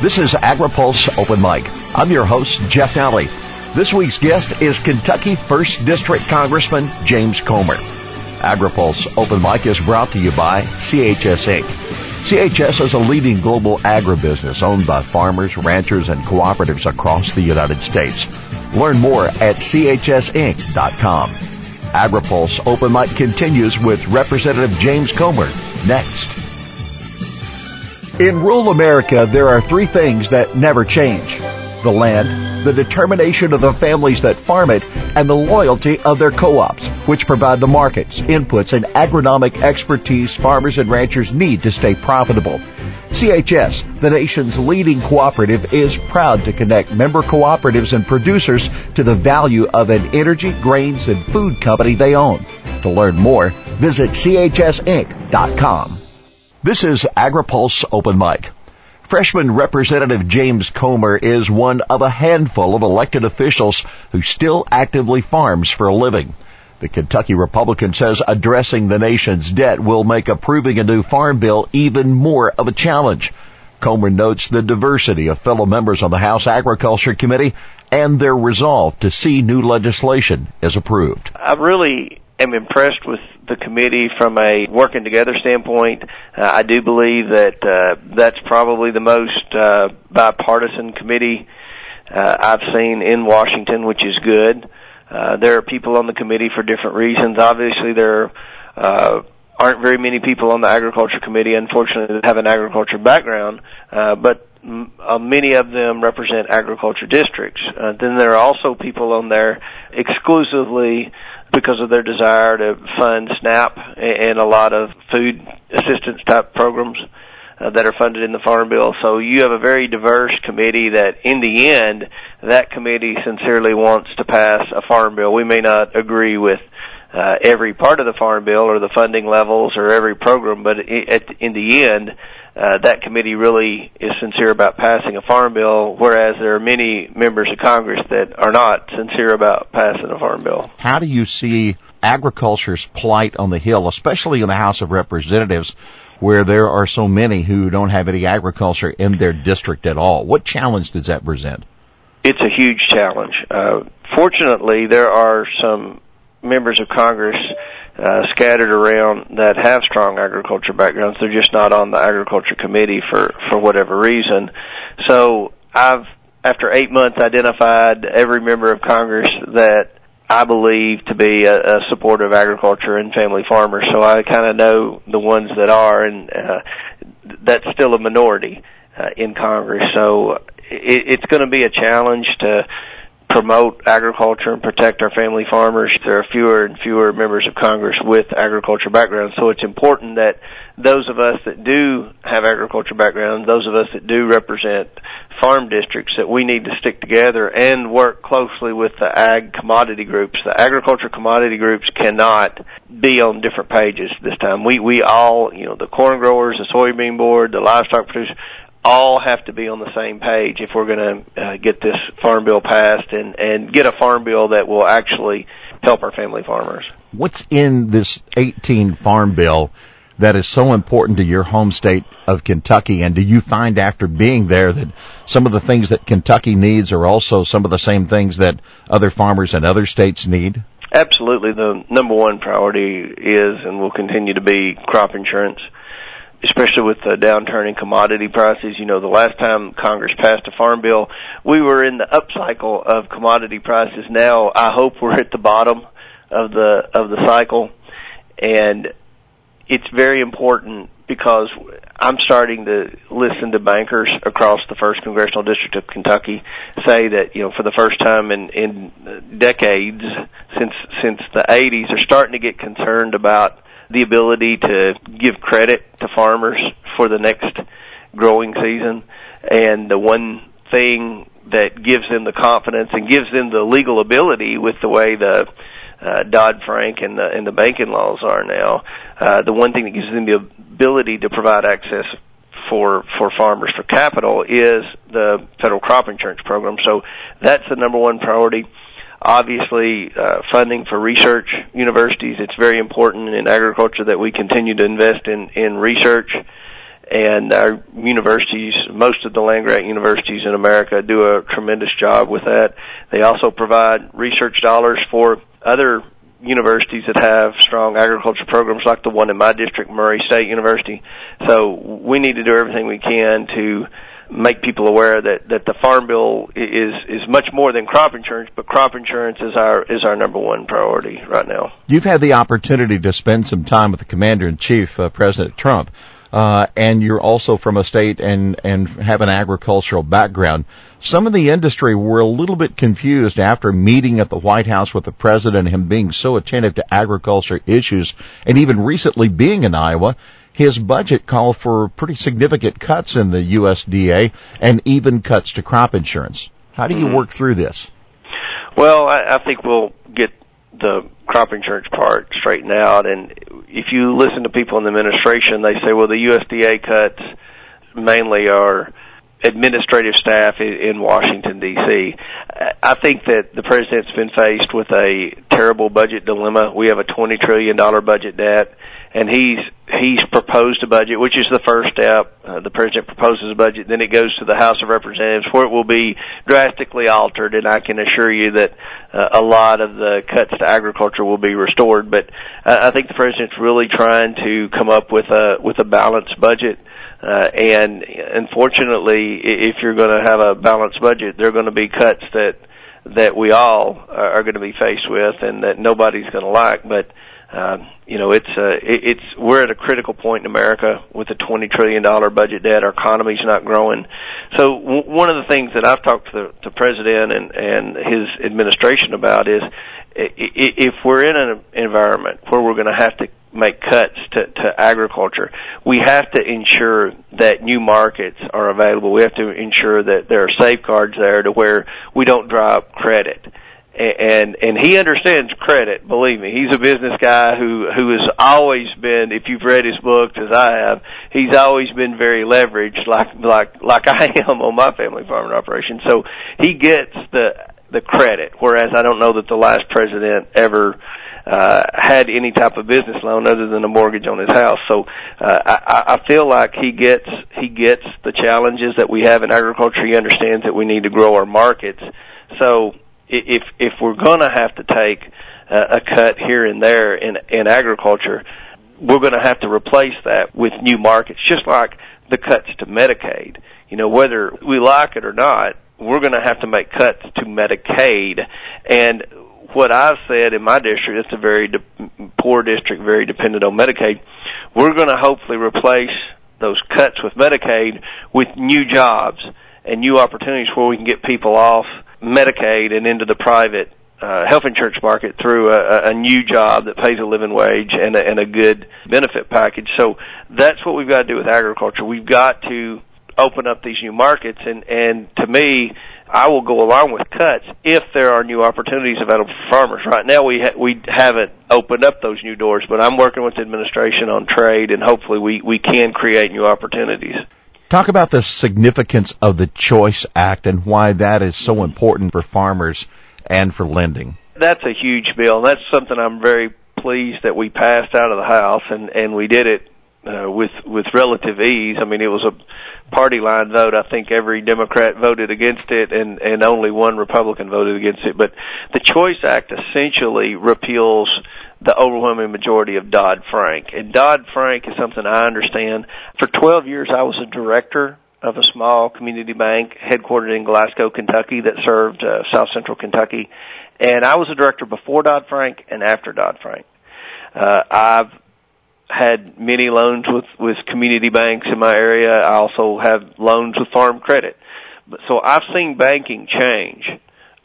This is AgriPulse Open Mic. I'm your host, Jeff Nalley. This week's guest is Kentucky 1st District Congressman James Comer. AgriPulse Open Mic is brought to you by CHS Inc. CHS is a leading global agribusiness owned by farmers, ranchers, and cooperatives across the United States. Learn more at chsinc.com. AgriPulse Open Mic continues with Representative James Comer next. In rural America, there are three things that never change. The land, the determination of the families that farm it, and the loyalty of their co-ops, which provide the markets, inputs, and agronomic expertise farmers and ranchers need to stay profitable. CHS, the nation's leading cooperative, is proud to connect member cooperatives and producers to the value of an energy, grains, and food company they own. To learn more, visit chsinc.com. This is AgriPulse Open Mic. Freshman Representative James Comer is one of a handful of elected officials who still actively farms for a living. The Kentucky Republican says addressing the nation's debt will make approving a new farm bill even more of a challenge. Comer notes the diversity of fellow members on the House Agriculture Committee and their resolve to see new legislation is approved. I really am impressed with the committee from a working together standpoint. Uh, I do believe that uh, that's probably the most uh, bipartisan committee uh, I've seen in Washington, which is good. Uh, there are people on the committee for different reasons. Obviously, there uh, aren't very many people on the agriculture committee, unfortunately, that have an agriculture background, uh, but uh, many of them represent agriculture districts. Uh, then there are also people on there exclusively because of their desire to fund SNAP and a lot of food assistance type programs uh, that are funded in the Farm Bill. So you have a very diverse committee that in the end, that committee sincerely wants to pass a Farm Bill. We may not agree with uh, every part of the Farm Bill or the funding levels or every program, but at, in the end, uh, that committee really is sincere about passing a farm bill, whereas there are many members of Congress that are not sincere about passing a farm bill. How do you see agriculture's plight on the Hill, especially in the House of Representatives, where there are so many who don't have any agriculture in their district at all? What challenge does that present? It's a huge challenge. Uh, fortunately, there are some members of Congress uh, scattered around that have strong agriculture backgrounds. They're just not on the agriculture committee for for whatever reason. So I've after eight months identified every member of Congress that I believe to be a, a supporter of agriculture and family farmers. So I kind of know the ones that are, and uh, that's still a minority uh, in Congress. So it, it's going to be a challenge to promote agriculture and protect our family farmers. There are fewer and fewer members of Congress with agriculture backgrounds, so it's important that those of us that do have agriculture backgrounds, those of us that do represent farm districts, that we need to stick together and work closely with the ag commodity groups. The agriculture commodity groups cannot be on different pages this time. We we all, you know, the corn growers, the soybean board, the livestock producers, all have to be on the same page if we're going to uh, get this farm bill passed and and get a farm bill that will actually help our family farmers. What's in this 18 farm bill that is so important to your home state of Kentucky and do you find after being there that some of the things that Kentucky needs are also some of the same things that other farmers in other states need? Absolutely. The number one priority is and will continue to be crop insurance especially with the downturn in commodity prices. You know, the last time Congress passed a farm bill, we were in the upcycle of commodity prices. Now, I hope we're at the bottom of the of the cycle, and it's very important because I'm starting to listen to bankers across the first congressional district of Kentucky say that you know for the first time in in decades since since the 80s they're starting to get concerned about the ability to give credit to farmers for the next growing season. And the one thing that gives them the confidence and gives them the legal ability with the way the uh, Dodd Frank and the and the banking laws are now, uh, the one thing that gives them the ability to provide access for for farmers for capital is the federal crop insurance program. So that's the number one priority obviously uh, funding for research universities. It's very important in agriculture that we continue to invest in in research and our universities, most of the land grant universities in America do a tremendous job with that. They also provide research dollars for other universities that have strong agriculture programs like the one in my district, Murray State University. So we need to do everything we can to make people aware that that the farm bill is is much more than crop insurance, but crop insurance is our is our number one priority right now. You've had the opportunity to spend some time with the Commander in Chief, uh, President Trump, uh, and you're also from a state and and have an agricultural background. Some of the industry were a little bit confused after meeting at the White House with the president, him being so attentive to agriculture issues, and even recently being in Iowa. His budget called for pretty significant cuts in the USDA and even cuts to crop insurance. How do you mm-hmm. work through this? Well, I, I think we'll get the crop insurance part straightened out. And if you listen to people in the administration, they say, well, the USDA cuts mainly are administrative staff in Washington D.C. I think that the president's been faced with a terrible budget dilemma. We have a 20 trillion dollar budget debt and he's he's proposed a budget, which is the first step. Uh, the president proposes a budget, then it goes to the House of Representatives, where it will be drastically altered. And I can assure you that uh, a lot of the cuts to agriculture will be restored. But uh, I think the president's really trying to come up with a with a balanced budget. Uh, and unfortunately, if you're going to have a balanced budget, there are going to be cuts that that we all are going to be faced with, and that nobody's going to like. But uh, you know, it's uh, it, it's we're at a critical point in America with a twenty trillion dollar budget debt. Our economy's not growing. So w- one of the things that I've talked to the to president and and his administration about is if we're in an environment where we're going to have to make cuts to, to agriculture, we have to ensure that new markets are available. We have to ensure that there are safeguards there to where we don't drop credit and and he understands credit. Believe me, he's a business guy who who has always been. If you've read his books, as I have, he's always been very leveraged, like like like I am on my family farming operation. So he gets the the credit. Whereas I don't know that the last president ever uh, had any type of business loan other than a mortgage on his house. So uh, I, I feel like he gets he gets the challenges that we have in agriculture. He understands that we need to grow our markets. So if if we're going to have to take a, cut here and there in in agriculture, we're going to have to replace that with new markets, just like the cuts to Medicaid. You know, whether we like it or not, we're going to have to make cuts to Medicaid. And what I've said in my district, it's a very de- poor district, very dependent on Medicaid. We're going to hopefully replace those cuts with Medicaid with new jobs and new opportunities where we can get people off Medicaid and into the private uh, health insurance market through a, a new job that pays a living wage and a, and a good benefit package. So that's what we've got to do with agriculture. We've got to open up these new markets, and and to me, I will go along with cuts if there are new opportunities available for farmers. Right now, we ha- we haven't opened up those new doors, but I'm working with the administration on trade, and hopefully, we we can create new opportunities. Talk about the significance of the Choice Act and why that is so important for farmers and for lending. That's a huge bill. That's something I'm very pleased that we passed out of the House, and and we did it uh, with with relative ease. I mean, it was a party line vote. I think every Democrat voted against it, and and only one Republican voted against it. But the Choice Act essentially repeals the overwhelming majority of Dodd Frank. And Dodd Frank is something I understand. For 12 years, I was a director of a small community bank headquartered in Glasgow, Kentucky that served uh, South Central Kentucky. And I was a director before Dodd Frank and after Dodd Frank. Uh, I've had many loans with, with community banks in my area. I also have loans with Farm Credit. So I've seen banking change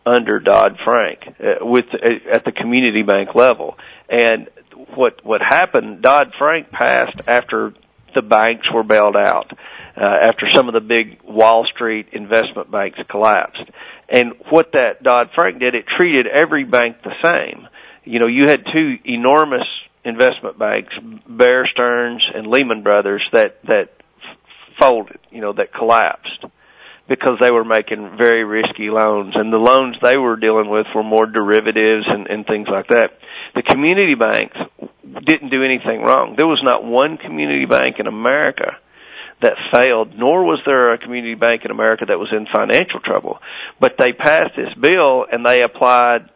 under Dodd Frank uh, with uh, at the community bank level. And what what happened? Dodd Frank passed after the banks were bailed out, uh, after some of the big Wall Street investment banks collapsed. And what that Dodd Frank did, it treated every bank the same. You know, you had two enormous investment banks, Bear Stearns and Lehman Brothers, that that folded. You know, that collapsed because they were making very risky loans and the loans they were dealing with were more derivatives and, and things like that. The community banks didn't do anything wrong. There was not one community bank in America that failed, nor was there a community bank in America that was in financial trouble. But they passed this bill and they applied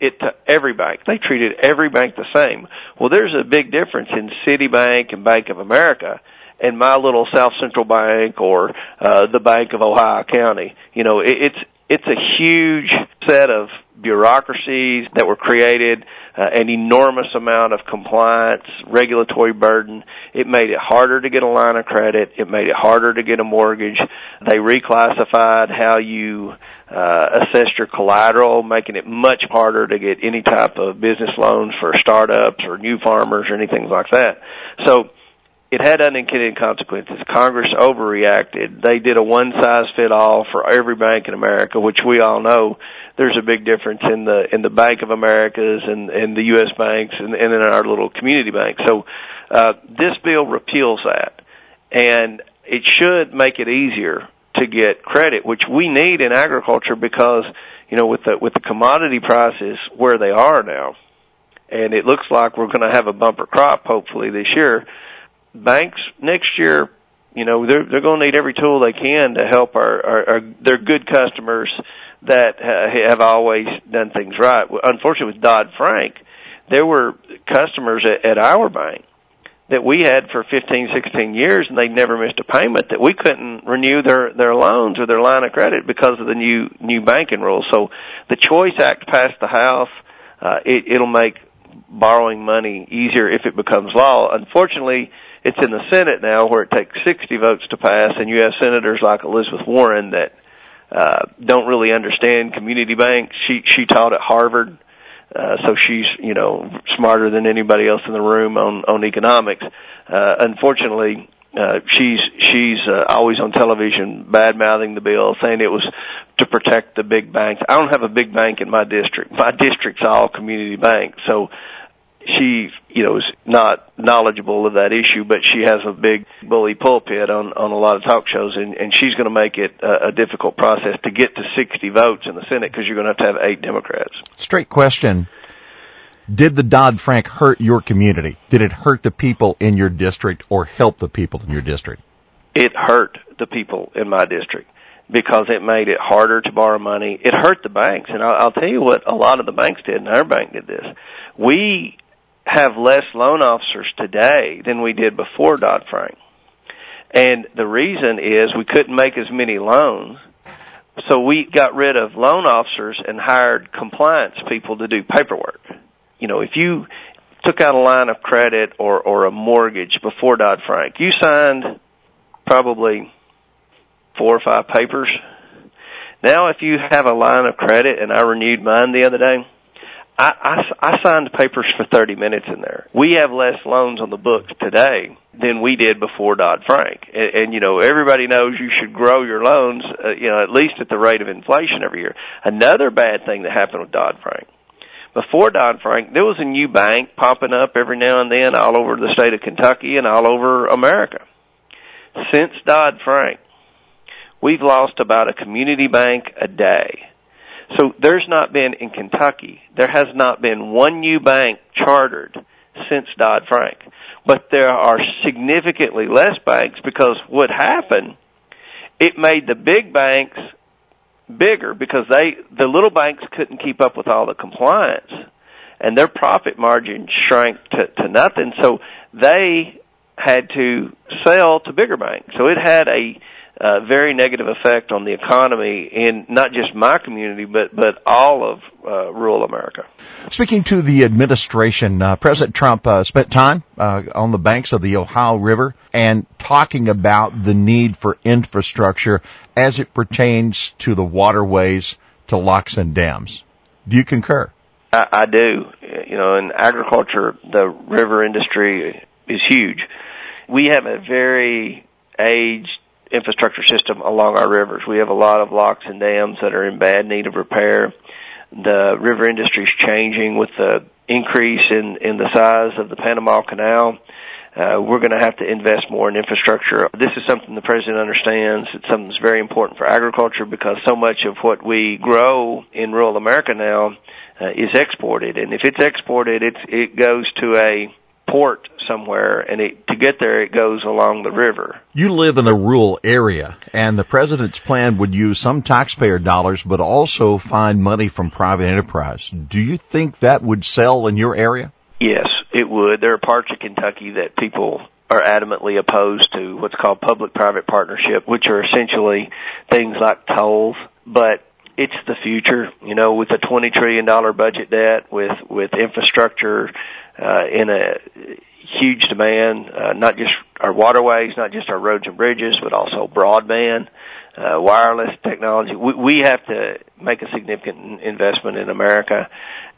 it to every bank. They treated every bank the same. Well, there's a big difference in Citibank and Bank of America and my little South Central Bank or uh, the Bank of Ohio County. You know, it, it's it's a huge set of bureaucracies that were created, uh, an enormous amount of compliance, regulatory burden. It made it harder to get a line of credit. It made it harder to get a mortgage. They reclassified how you uh, assessed your collateral, making it much harder to get any type of business loans for startups or new farmers or anything like that. So it had unintended consequences. Congress overreacted. They did a one size fit all for every bank in America, which we all know there's a big difference in the in the Bank of Americas and and the U.S. banks and, and in our little community banks. So uh, this bill repeals that, and it should make it easier to get credit, which we need in agriculture because you know with the with the commodity prices where they are now, and it looks like we're going to have a bumper crop hopefully this year banks next year, you know, they're they're going to need every tool they can to help our, our, our their good customers that uh, have always done things right. Unfortunately, with Dodd Frank, there were customers at, at our bank that we had for 15, 16 years, and they never missed a payment. That we couldn't renew their their loans or their line of credit because of the new new banking rules. So, the Choice Act passed the House. Uh, it, it'll make borrowing money easier if it becomes law. Unfortunately, it's in the Senate now where it takes 60 votes to pass, and you have senators like Elizabeth Warren that uh, don't really understand community banks. She she taught at Harvard, uh, so she's you know smarter than anybody else in the room on on economics. Uh, unfortunately, uh, she's she's uh, always on television bad mouthing the bill, saying it was to protect the big banks. I don't have a big bank in my district. My district's all community banks, so she, you know, is not knowledgeable of that issue, but she has a big bully pulpit on on a lot of talk shows, and and she's going to make it a, a difficult process to get to 60 votes in the Senate because you're going to have to have eight Democrats. Straight question: Did the Dodd Frank hurt your community? Did it hurt the people in your district, or help the people in your district? It hurt the people in my district because it made it harder to borrow money. It hurt the banks, and I'll, tell you what a lot of the banks did, and our bank did this. We have less loan officers today than we did before Dodd Frank. And the reason is we couldn't make as many loans. So we got rid of loan officers and hired compliance people to do paperwork. You know, if you took out a line of credit or, or a mortgage before Dodd Frank, you signed probably four or five papers. Now if you have a line of credit and I renewed mine the other day, I, I, I signed papers for 30 minutes in there. We have less loans on the books today than we did before Dodd Frank. And, and you know, everybody knows you should grow your loans, uh, you know, at least at the rate of inflation every year. Another bad thing that happened with Dodd Frank. Before Dodd Frank, there was a new bank popping up every now and then all over the state of Kentucky and all over America. Since Dodd Frank, we've lost about a community bank a day so there's not been in Kentucky, there has not been one new bank chartered since Dodd Frank. But there are significantly less banks because what happened, it made the big banks bigger because they, the little banks couldn't keep up with all the compliance and their profit margin shrank to, to nothing. So they had to sell to bigger banks. So it had a uh, very negative effect on the economy in not just my community, but but all of uh, rural America. Speaking to the administration, uh, President Trump uh, spent time uh, on the banks of the Ohio River and talking about the need for infrastructure as it pertains to the waterways, to locks and dams. Do you concur? I, I do. You know, in agriculture, the river industry is huge. We have a very aged infrastructure system along our rivers. We have a lot of locks and dams that are in bad need of repair. The river industry is changing with the increase in, in the size of the Panama Canal. Uh, we're going to have to invest more in infrastructure. This is something the president understands. It's something that's very important for agriculture because so much of what we grow in rural America now uh, is exported, and if it's exported, it's it goes to a port somewhere, and it, to get there, it goes along the river. You live in a rural area, and the president's plan would use some taxpayer dollars, but also find money from private enterprise. Do you think that would sell in your area? Yes, it would. There are parts of Kentucky that people are adamantly opposed to what's called public-private partnership, which are essentially things like tolls, but it's the future, you know, with a $20 trillion budget debt, with, with infrastructure, uh, in a huge demand, uh, not just our waterways, not just our roads and bridges, but also broadband, uh, wireless technology. We, we have to make a significant investment in America,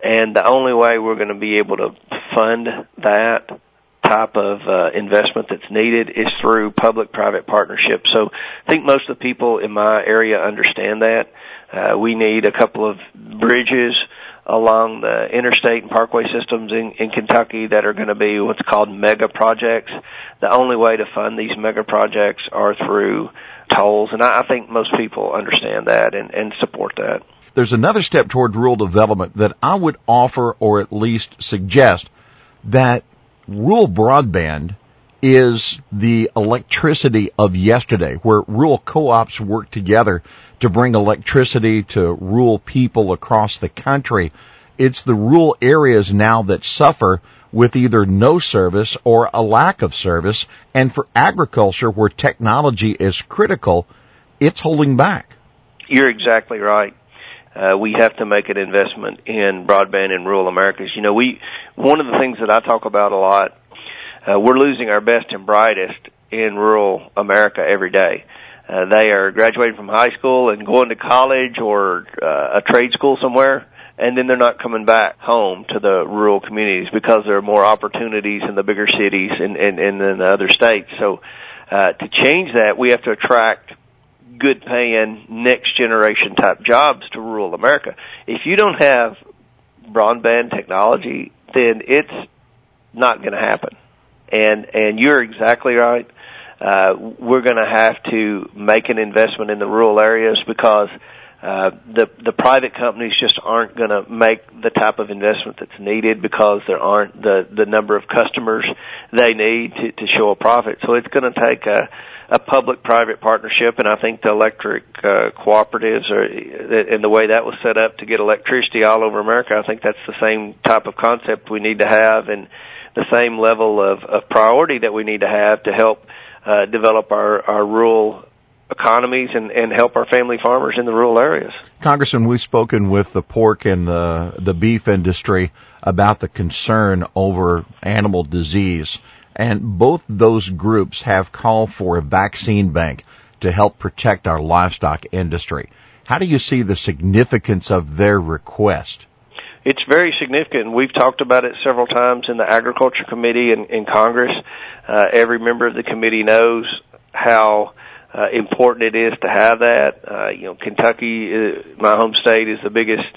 and the only way we're going to be able to fund that type of uh, investment that's needed is through public-private partnerships. So I think most of the people in my area understand that. Uh, we need a couple of bridges along the interstate and parkway systems in, in Kentucky that are going to be what's called mega projects. The only way to fund these mega projects are through tolls, and I, I think most people understand that and, and support that. There's another step toward rural development that I would offer or at least suggest that rural broadband is the electricity of yesterday, where rural co-ops work together to bring electricity to rural people across the country. It's the rural areas now that suffer with either no service or a lack of service. And for agriculture, where technology is critical, it's holding back. You're exactly right. Uh, we have to make an investment in broadband in rural Americas. You know, we one of the things that I talk about a lot. Uh, we're losing our best and brightest in rural America every day. Uh, they are graduating from high school and going to college or uh, a trade school somewhere, and then they're not coming back home to the rural communities because there are more opportunities in the bigger cities and, and, in the other states. So, uh, to change that, we have to attract good paying next generation type jobs to rural America. If you don't have broadband technology, then it's not going to happen. And, and you're exactly right uh, we're going to have to make an investment in the rural areas because uh, the the private companies just aren't going to make the type of investment that's needed because there aren't the the number of customers they need to, to show a profit. So it's going to take a a public-private partnership, and I think the electric uh, cooperatives are, and the way that was set up to get electricity all over America, I think that's the same type of concept we need to have, and the same level of, of priority that we need to have to help uh, develop our, our rural economies and, and help our family farmers in the rural areas. Congressman, we've spoken with the pork and the, the beef industry about the concern over animal disease. And both those groups have called for a vaccine bank to help protect our livestock industry. How do you see the significance of their request? It's very significant. We've talked about it several times in the Agriculture Committee and in Congress. Uh, every member of the committee knows how uh, important it is to have that. Uh, you know, Kentucky, uh, my home state, is the biggest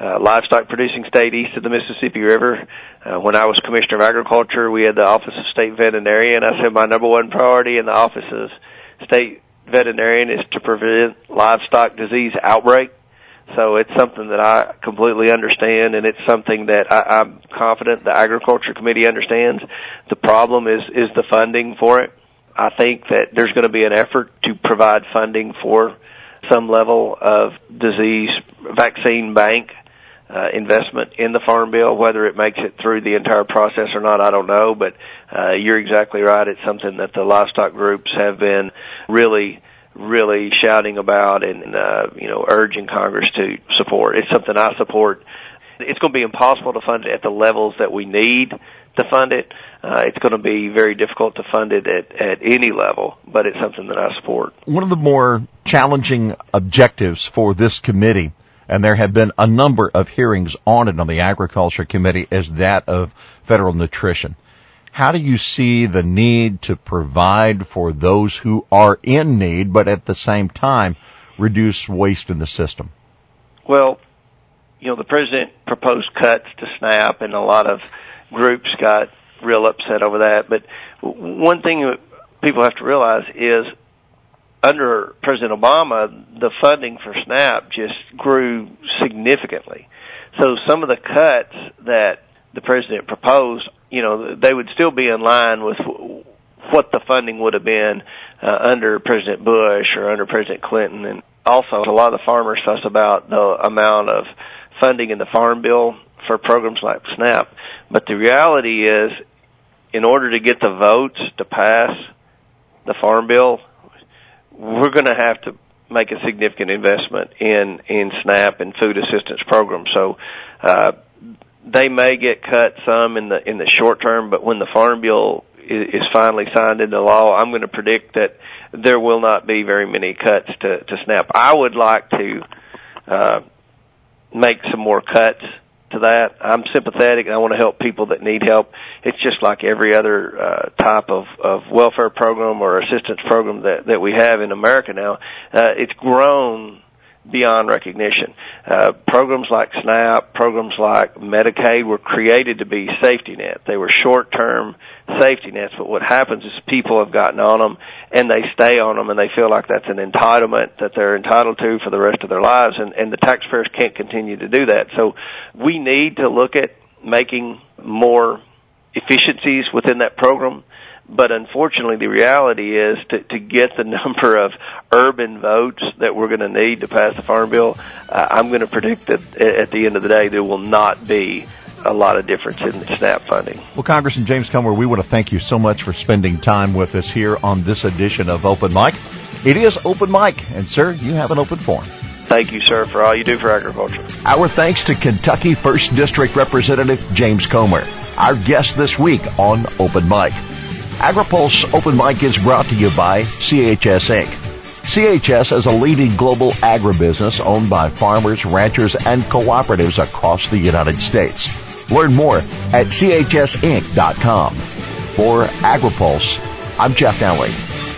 uh, livestock producing state east of the Mississippi River. Uh, when I was Commissioner of Agriculture, we had the Office of State Veterinarian. I said my number one priority in the Office of State Veterinarian is to prevent livestock disease outbreak so it's something that I completely understand, and it's something that I, I'm confident the Agriculture Committee understands. The problem is is the funding for it. I think that there's going to be an effort to provide funding for some level of disease vaccine bank uh, investment in the farm bill. Whether it makes it through the entire process or not, I don't know. But uh, you're exactly right. It's something that the livestock groups have been really really shouting about and uh, you know urging Congress to support. It's something I support. It's going to be impossible to fund it at the levels that we need to fund it. Uh, it's going to be very difficult to fund it at, at any level, but it's something that I support. One of the more challenging objectives for this committee, and there have been a number of hearings on it on the Agriculture Committee, is that of federal nutrition. How do you see the need to provide for those who are in need, but at the same time reduce waste in the system? Well, you know, the president proposed cuts to SNAP, and a lot of groups got real upset over that. But one thing that people have to realize is under President Obama, the funding for SNAP just grew significantly. So some of the cuts that the president proposed you know, they would still be in line with what the funding would have been uh, under President Bush or under President Clinton. And also, a lot of the farmers fuss about the amount of funding in the Farm Bill for programs like SNAP. But the reality is, in order to get the votes to pass the Farm Bill, we're going to have to make a significant investment in in SNAP and food assistance programs. So uh, they may get cut some in the in the short term, but when the Farm Bill is, is finally signed into law, I'm going to predict that there will not be very many cuts to to SNAP. I would like to uh, make some more cuts to that. I'm sympathetic and I want to help people that need help. It's just like every other uh, type of, of welfare program or assistance program that, that we have in America now. Uh, it's grown beyond recognition. Uh, programs like SNAP, programs like Medicaid were created to be safety net. They were short-term safety nets, but what happens is people have gotten on them and they stay on them and they feel like that's an entitlement that they're entitled to for the rest of their lives and, and the taxpayers can't continue to do that. So we need to look at making more efficiencies within that program but unfortunately, the reality is to, to get the number of urban votes that we're going to need to pass the Farm Bill, uh, I'm going to predict that at the end of the day, there will not be a lot of difference in the SNAP funding. Well, Congressman James Comer, we want to thank you so much for spending time with us here on this edition of Open Mic. It is Open Mic, and sir, you have an open forum. Thank you, sir, for all you do for agriculture. Our thanks to Kentucky 1st District Representative James Comer, our guest this week on Open Mic. AgriPulse Open Mic is brought to you by CHS Inc. CHS is a leading global agribusiness owned by farmers, ranchers, and cooperatives across the United States. Learn more at chsinc.com. For AgriPulse, I'm Jeff Nalley.